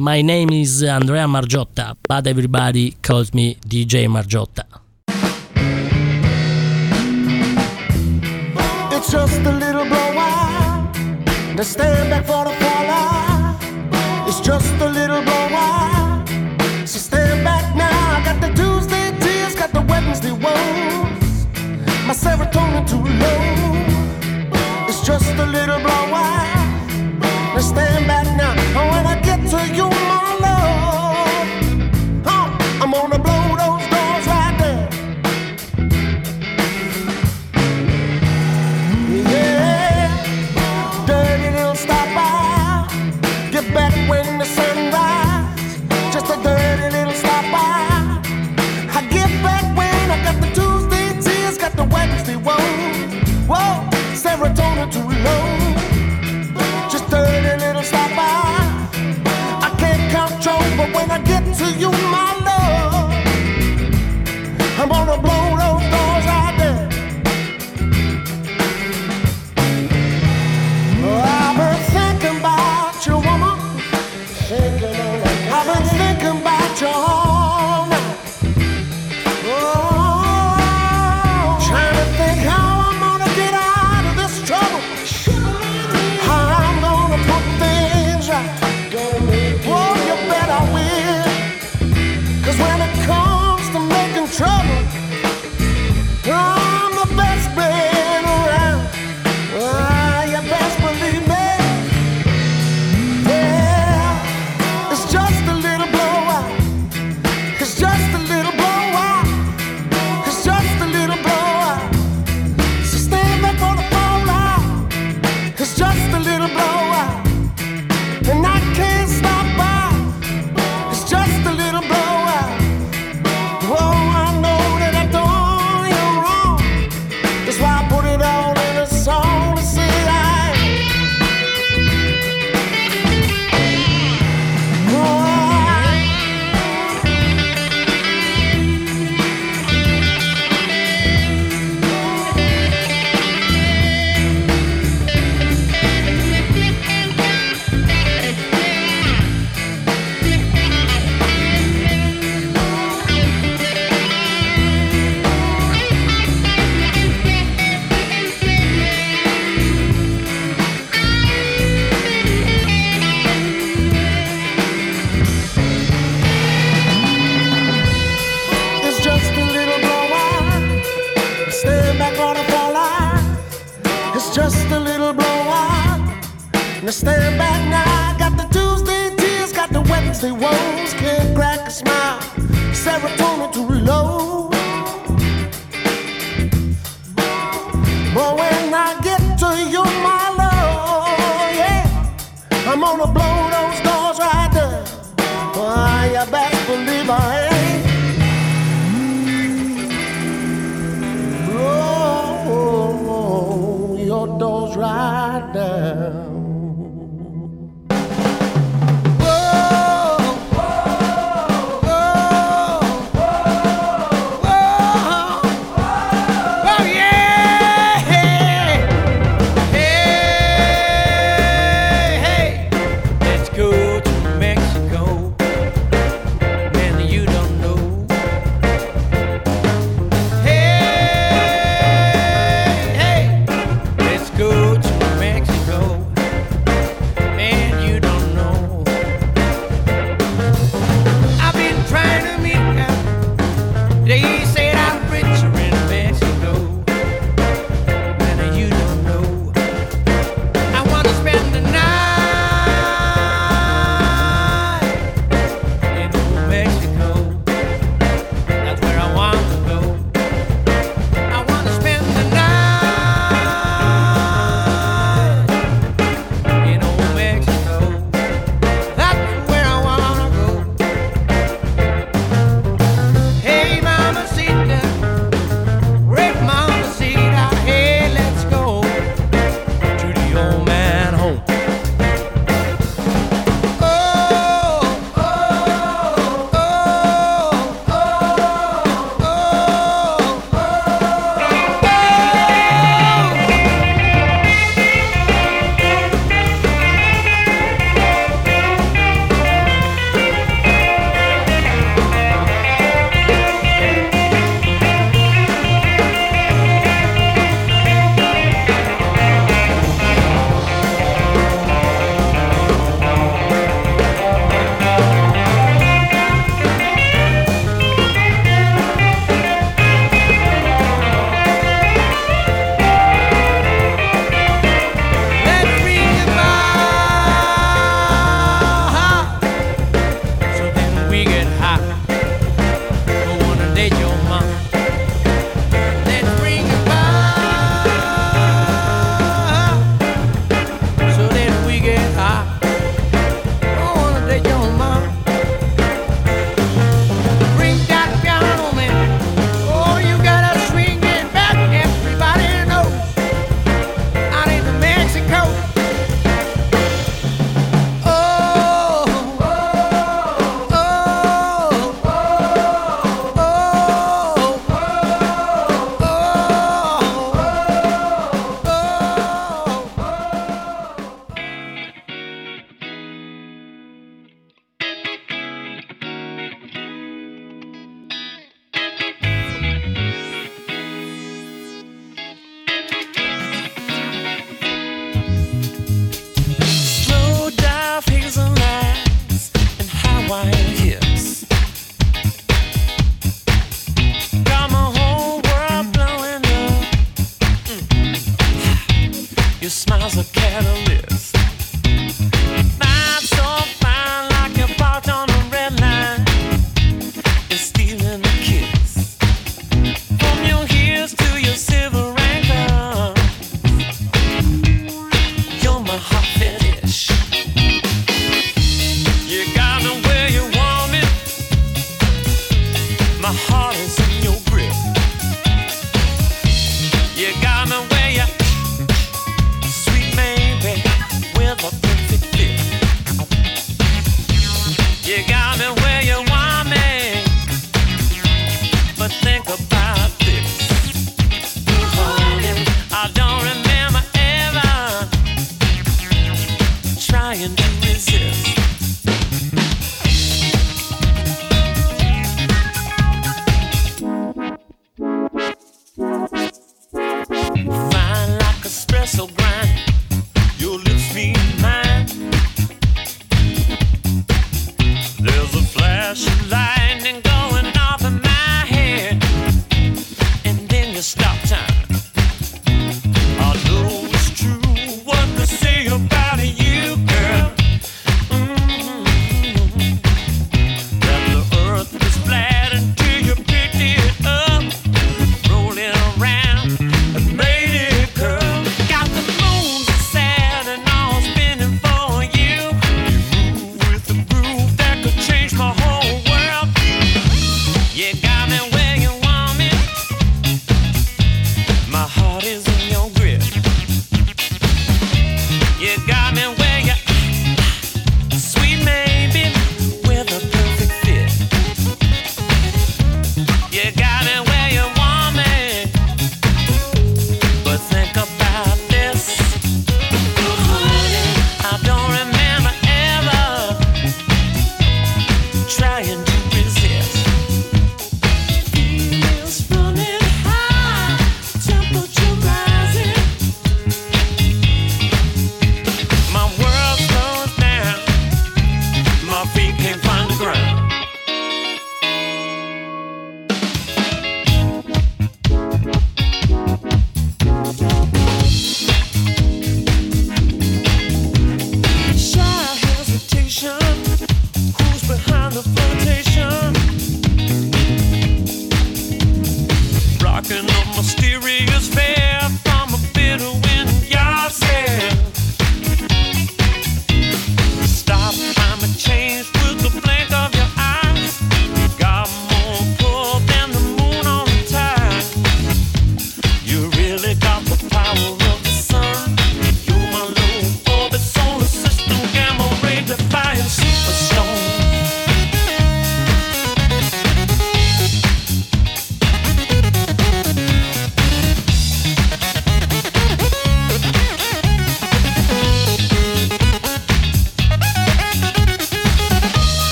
My name is Andrea Margiotta, but everybody calls me DJ Margiotta. It's just a little blowout. They stand back for the fallout. It's just a little blowout. So stand back now. I got the Tuesday tears, got the Wednesday woes. My serotonin too low. It's just a little blowout.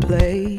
to play.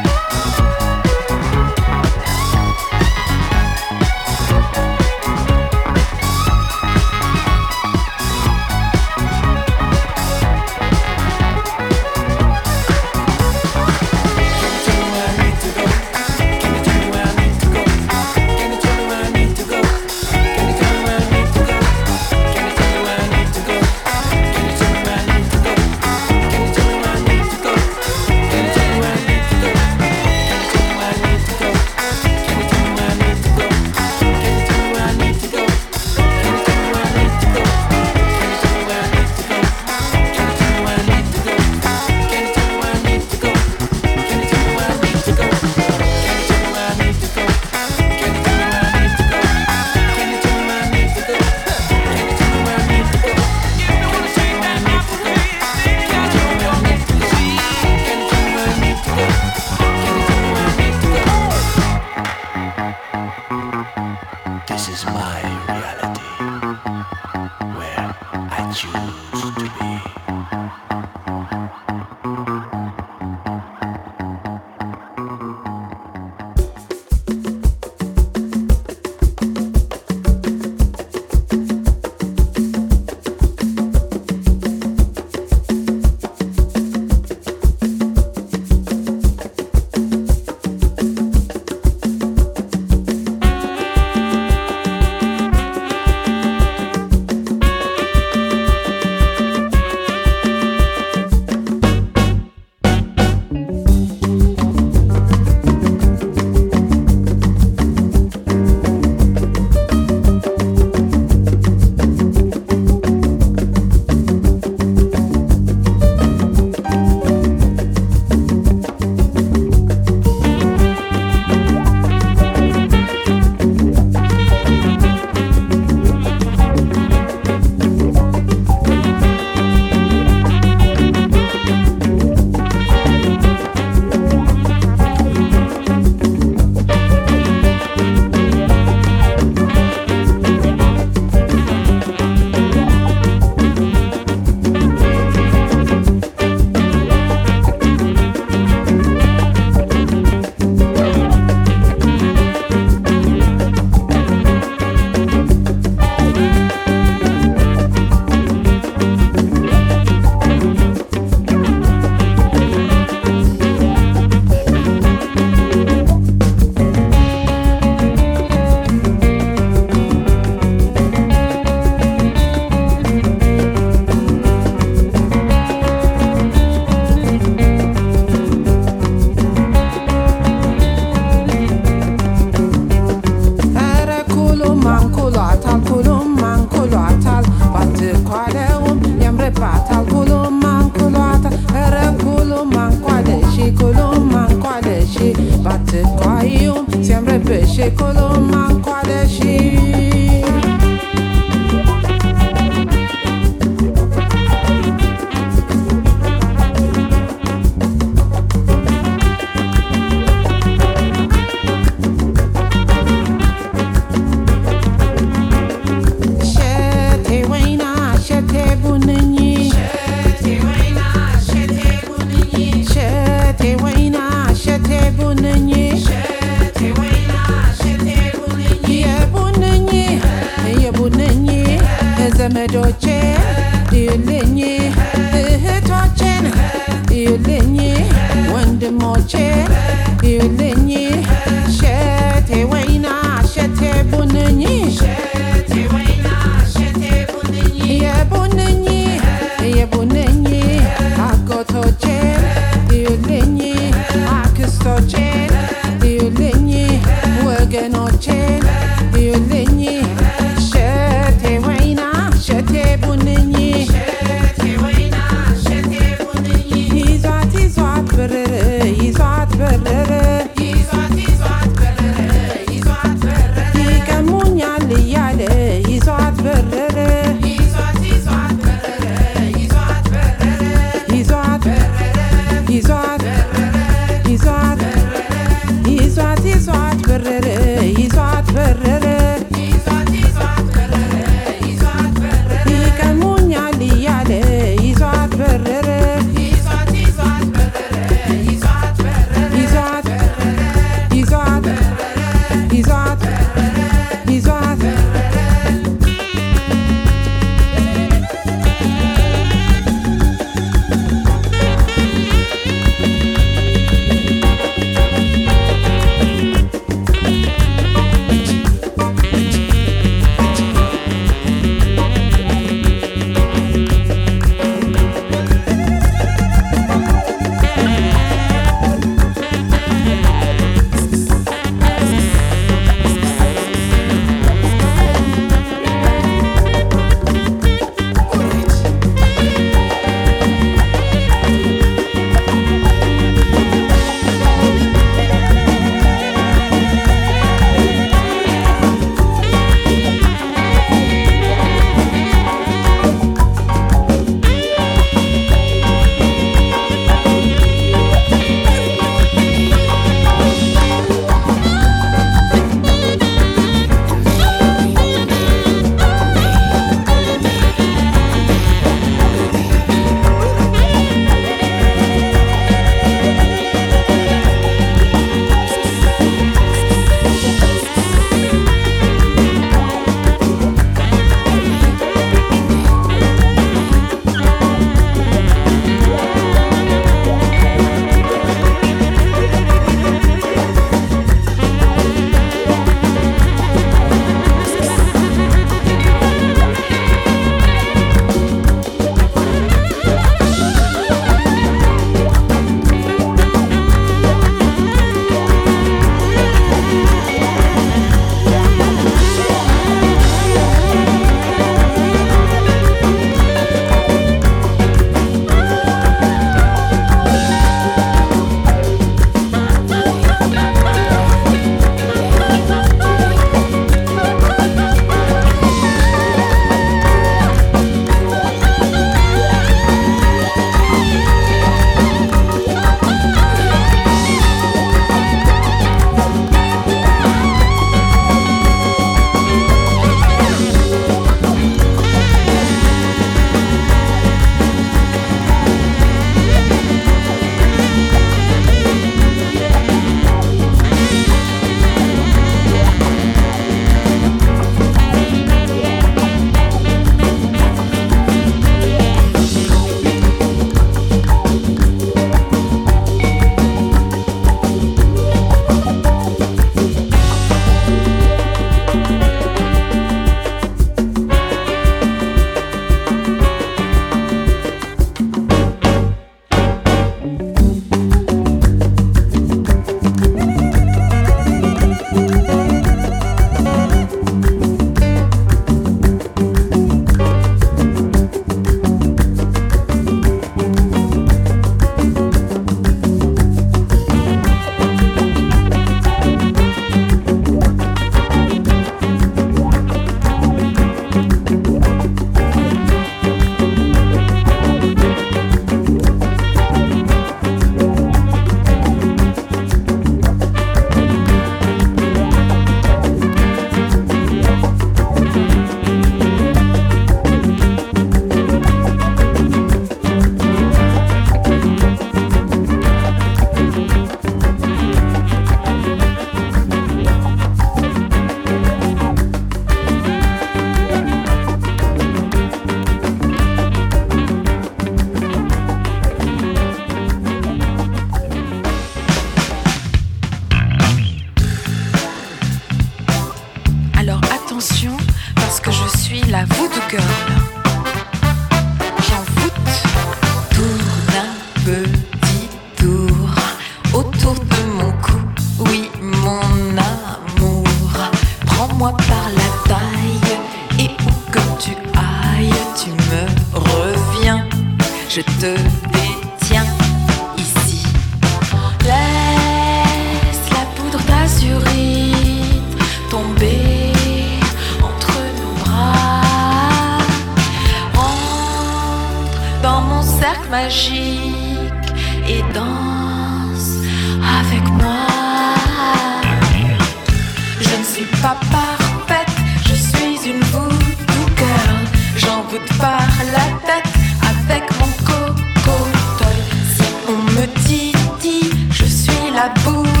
La voodoo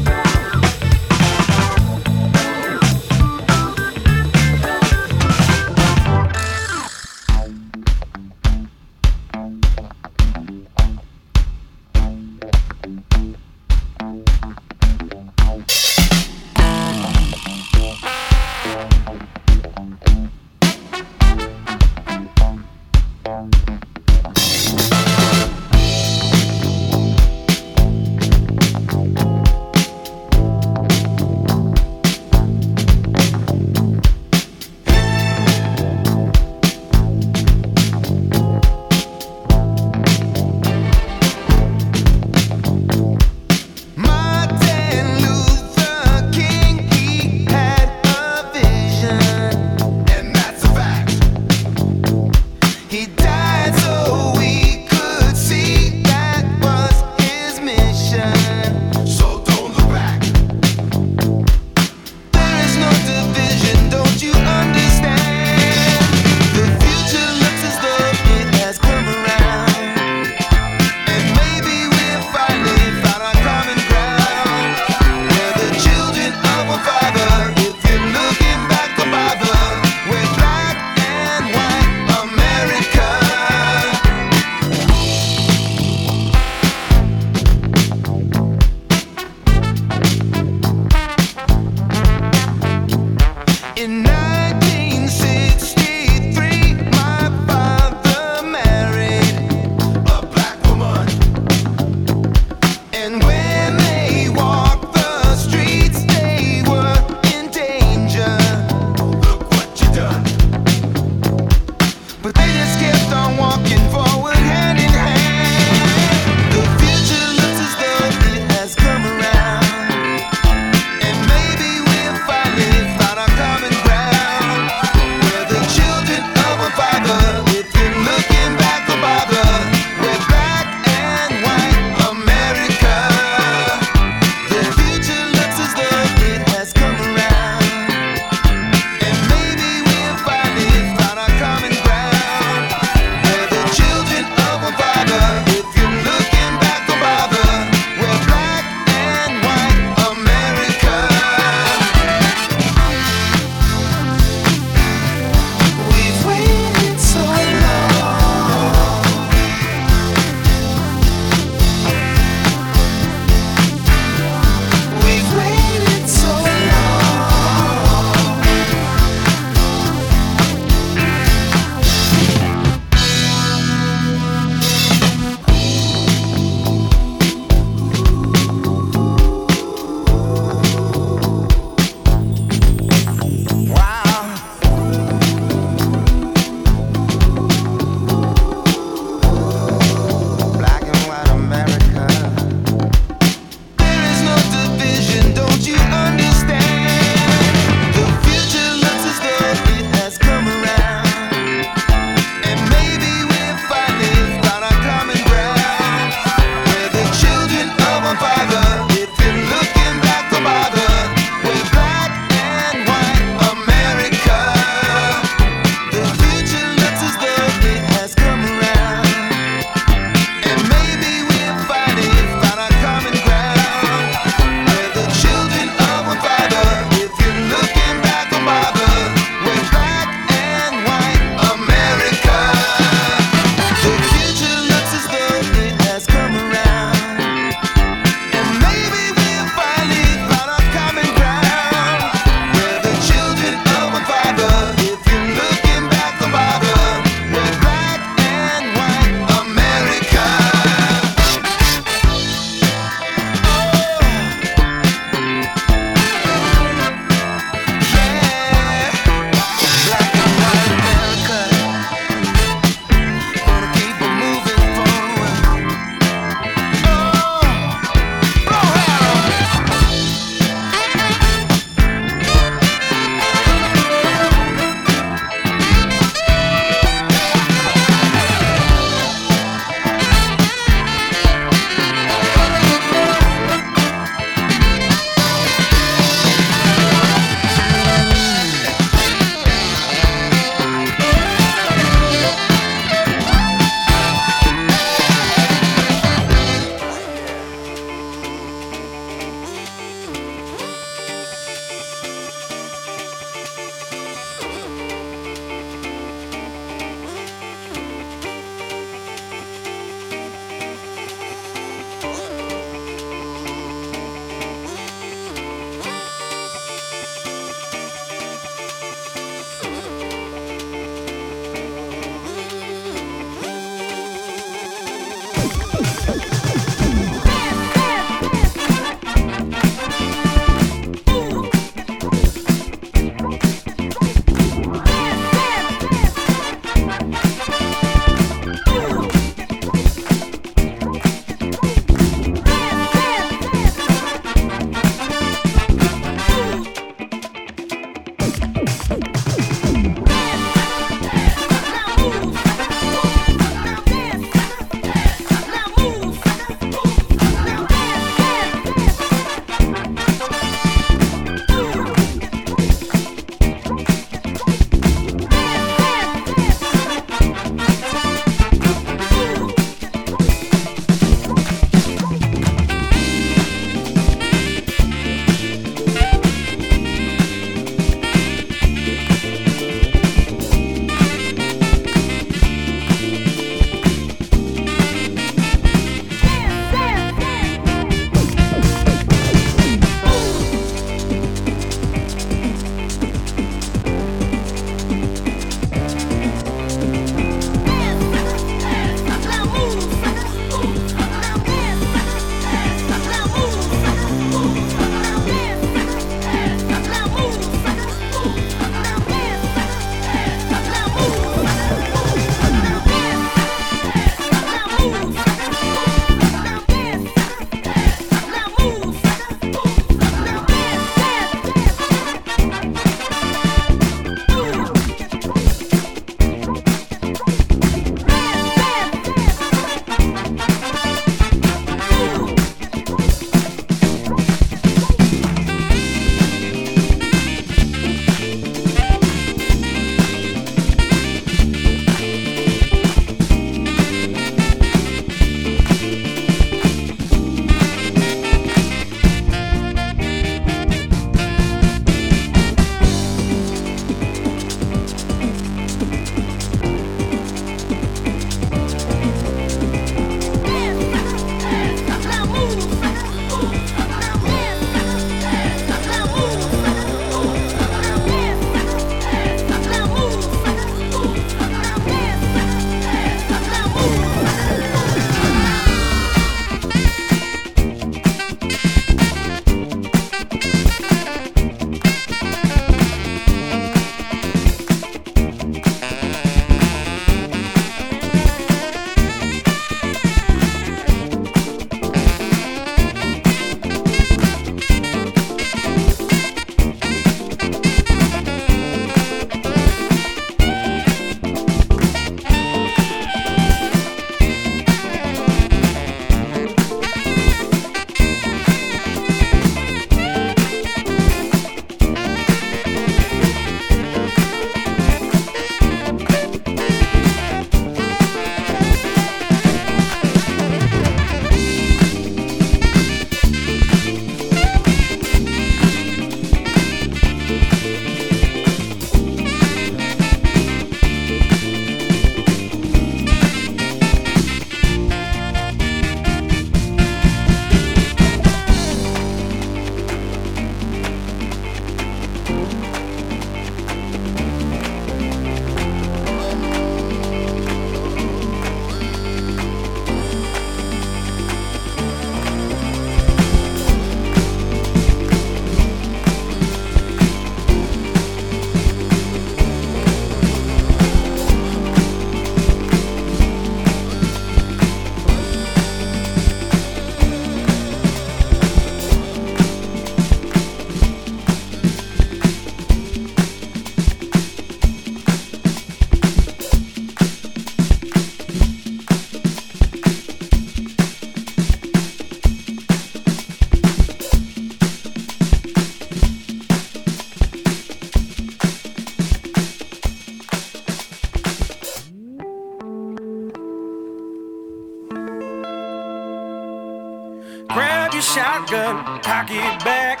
get back,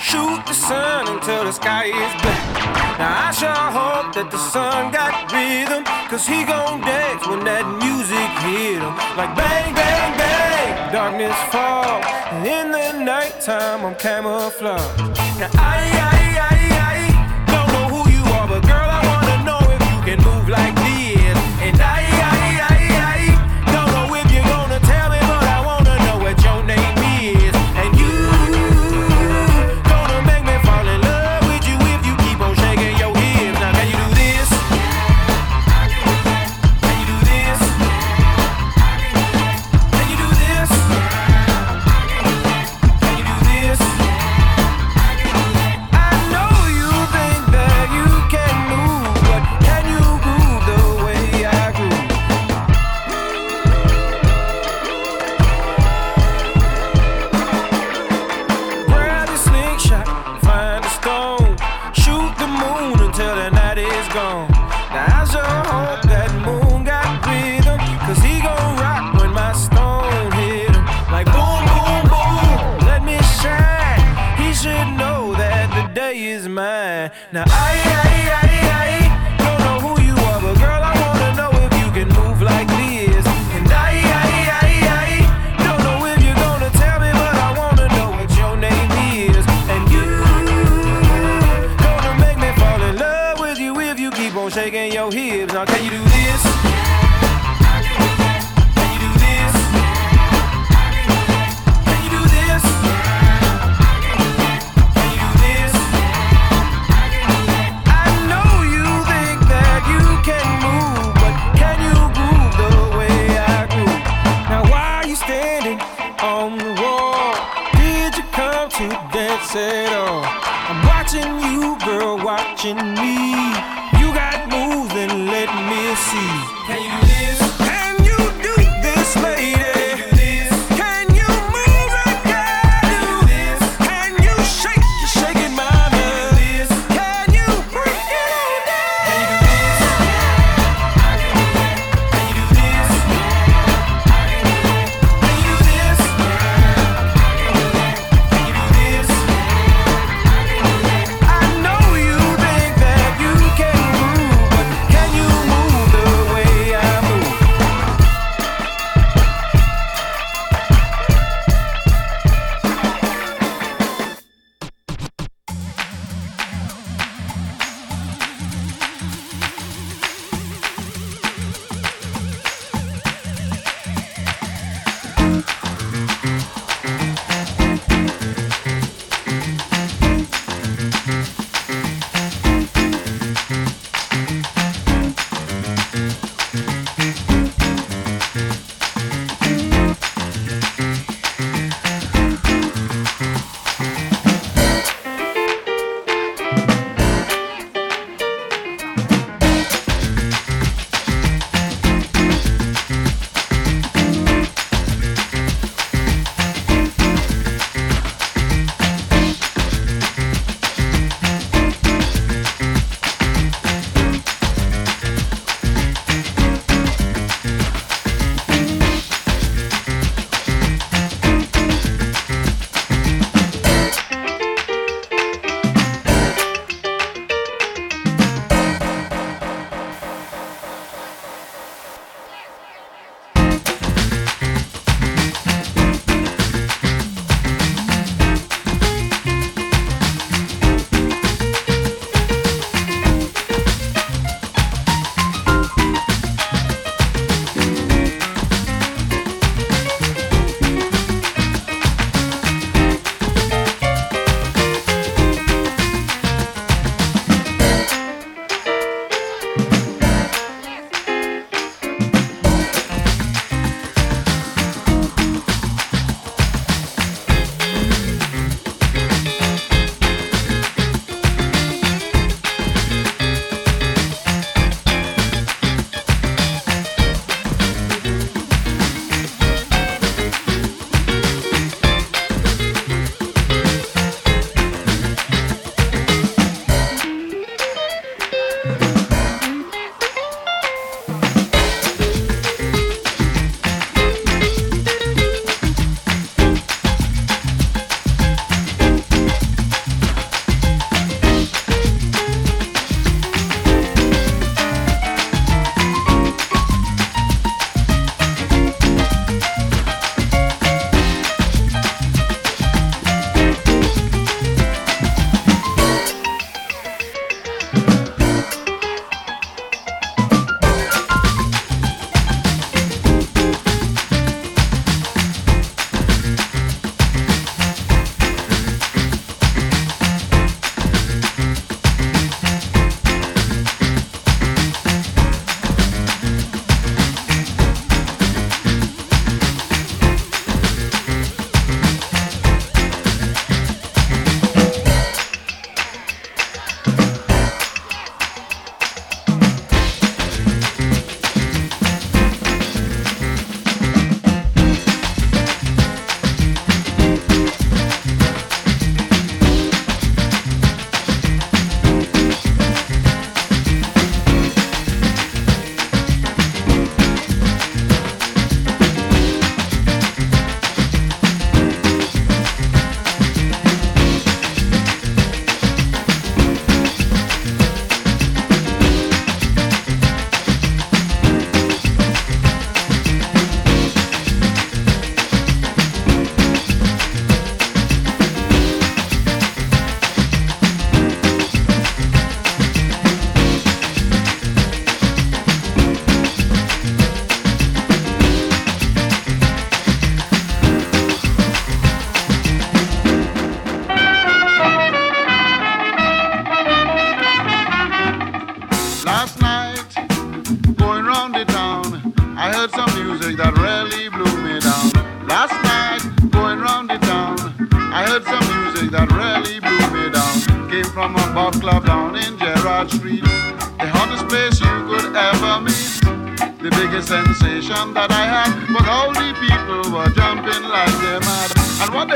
shoot the sun until the sky is black. Now I sure hope that the sun got rhythm, cause he gon' dance when that music hit him. Like bang, bang, bang, darkness fall. And in the nighttime, I'm camouflaged. Now I, I, I,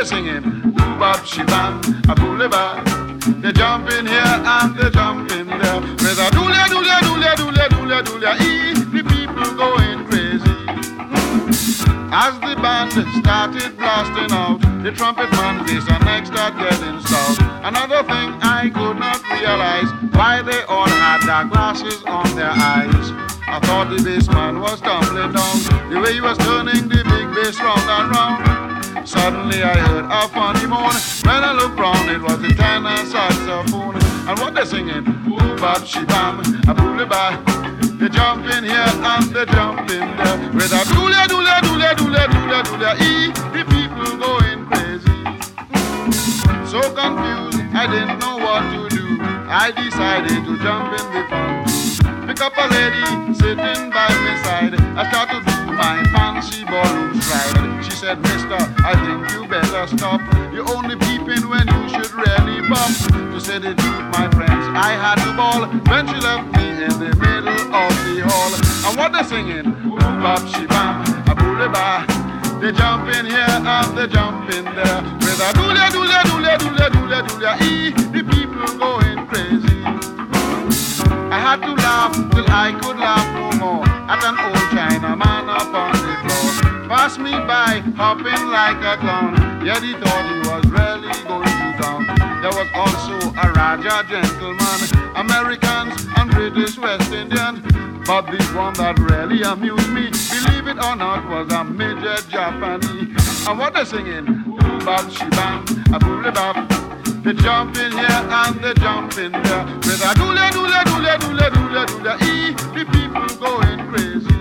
singing? Boop-bop, shibam, a boulevard. They jump in here and they jump in there. With a doolia, doolia, doolia, doolia, doolia, ee, the people going crazy. As the band started blasting out, the trumpet man this and next start getting stout. Another thing I could not realize why they all had dark glasses on their eyes. I thought the bass man was tumbling down the way he was turning the big bass round and round. Suddenly I heard a funny moan. When I looked round, it was the tenor saxophone. And what they're singing? Boom, bop, shibam, a boulevard. They jump in here and they jump in there with a doolia, doolia, doolia, doolia, doolia, doolia. E, the people going crazy. So confused, I didn't know what to do. I decided to jump in the fun. Pick up a lady sitting by my side. I start said, Mister, I think you better stop. You're only peeping when you should really pop. To say the truth, my friends, I had to ball when she left me in the middle of the hall. And what they're singing? Boom, bop, shibam, a boulevard. They jump in here and they jump in there with a doolia, doolia, doolia, doolia, doolia, doolia. E, the people going crazy. I had to laugh till I could laugh no more at an old Passed me by, hopping like a clown. Yet he thought he was really going to town. There was also a Raja gentleman, Americans and British West Indians. But the one that really amused me, believe it or not, was a midget Japanese. And what they singing? Bop, shibam, a boulevard. They jump in here and they jump in there with a doolia, doolia, doolia, doolia, doolia, doolia. E, the people going crazy.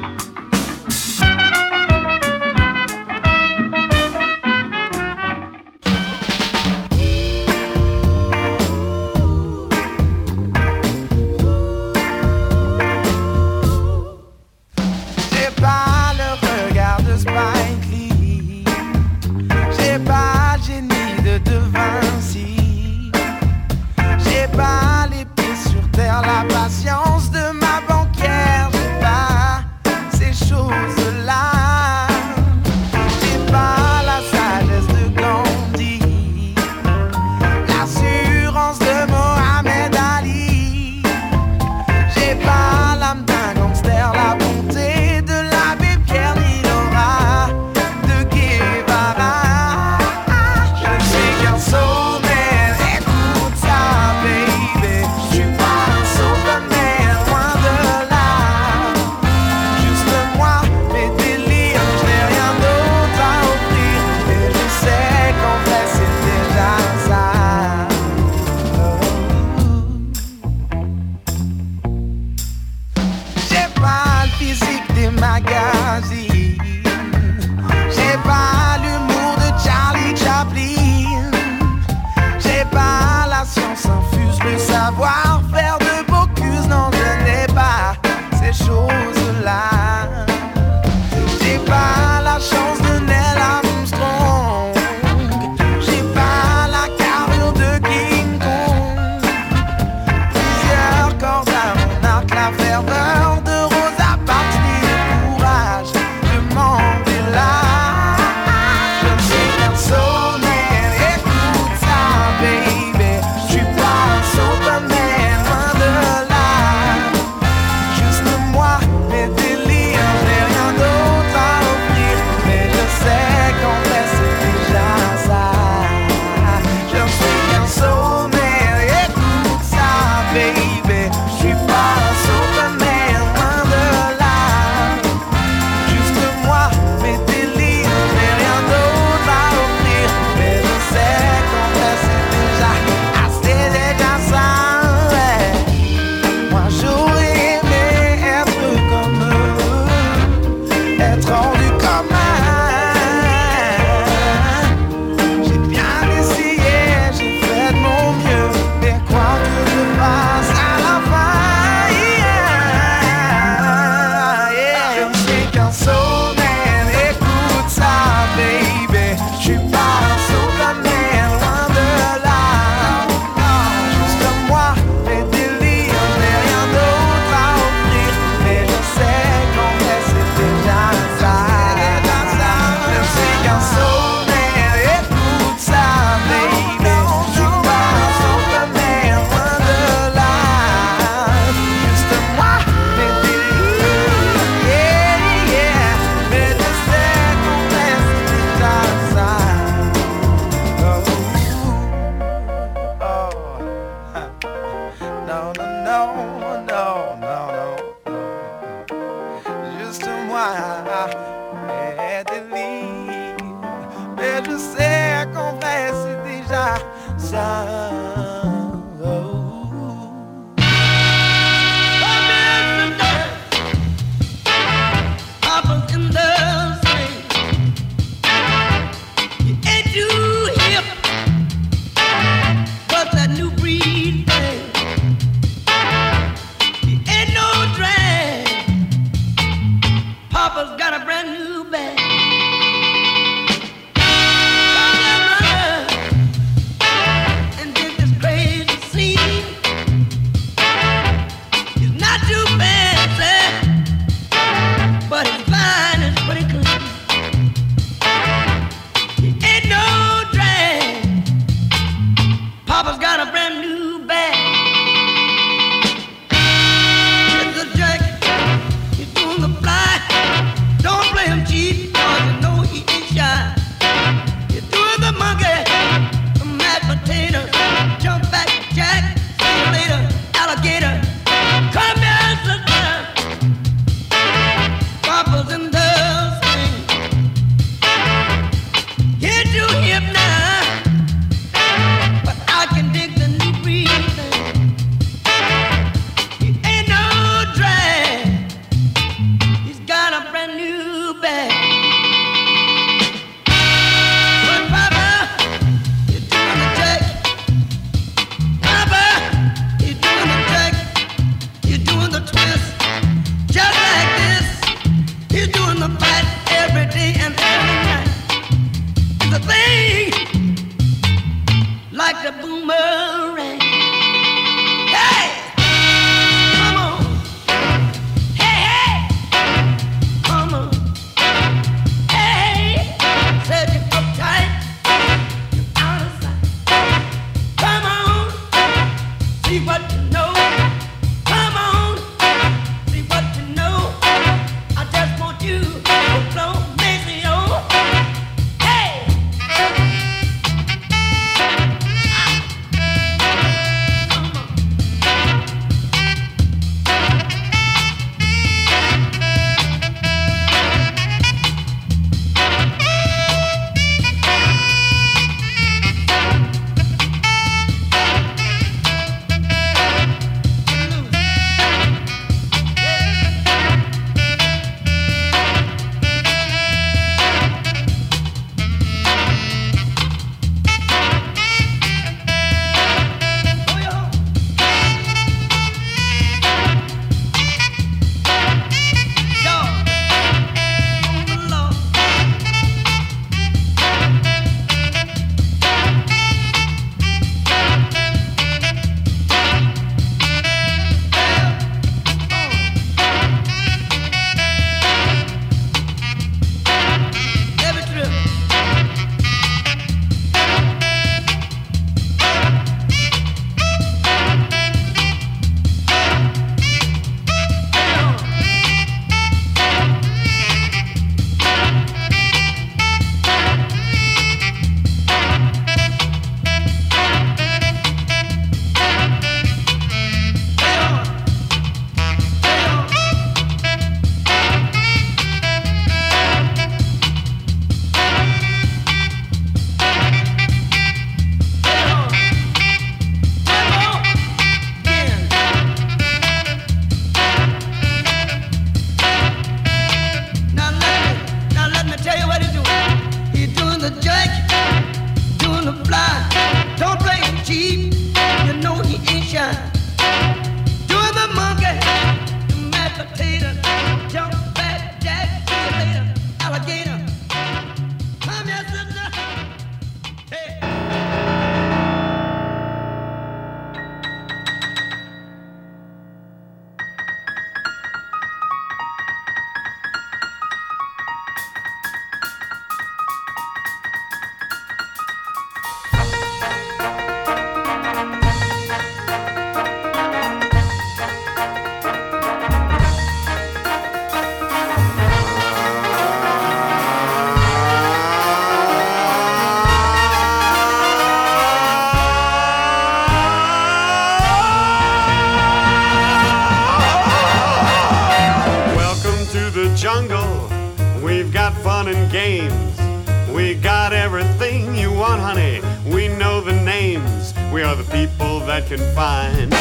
find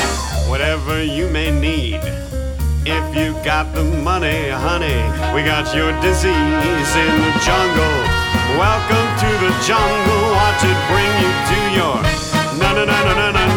whatever you may need. If you got the money, honey, we got your disease in the jungle. Welcome to the jungle. Watch it bring you to your na na na na na na.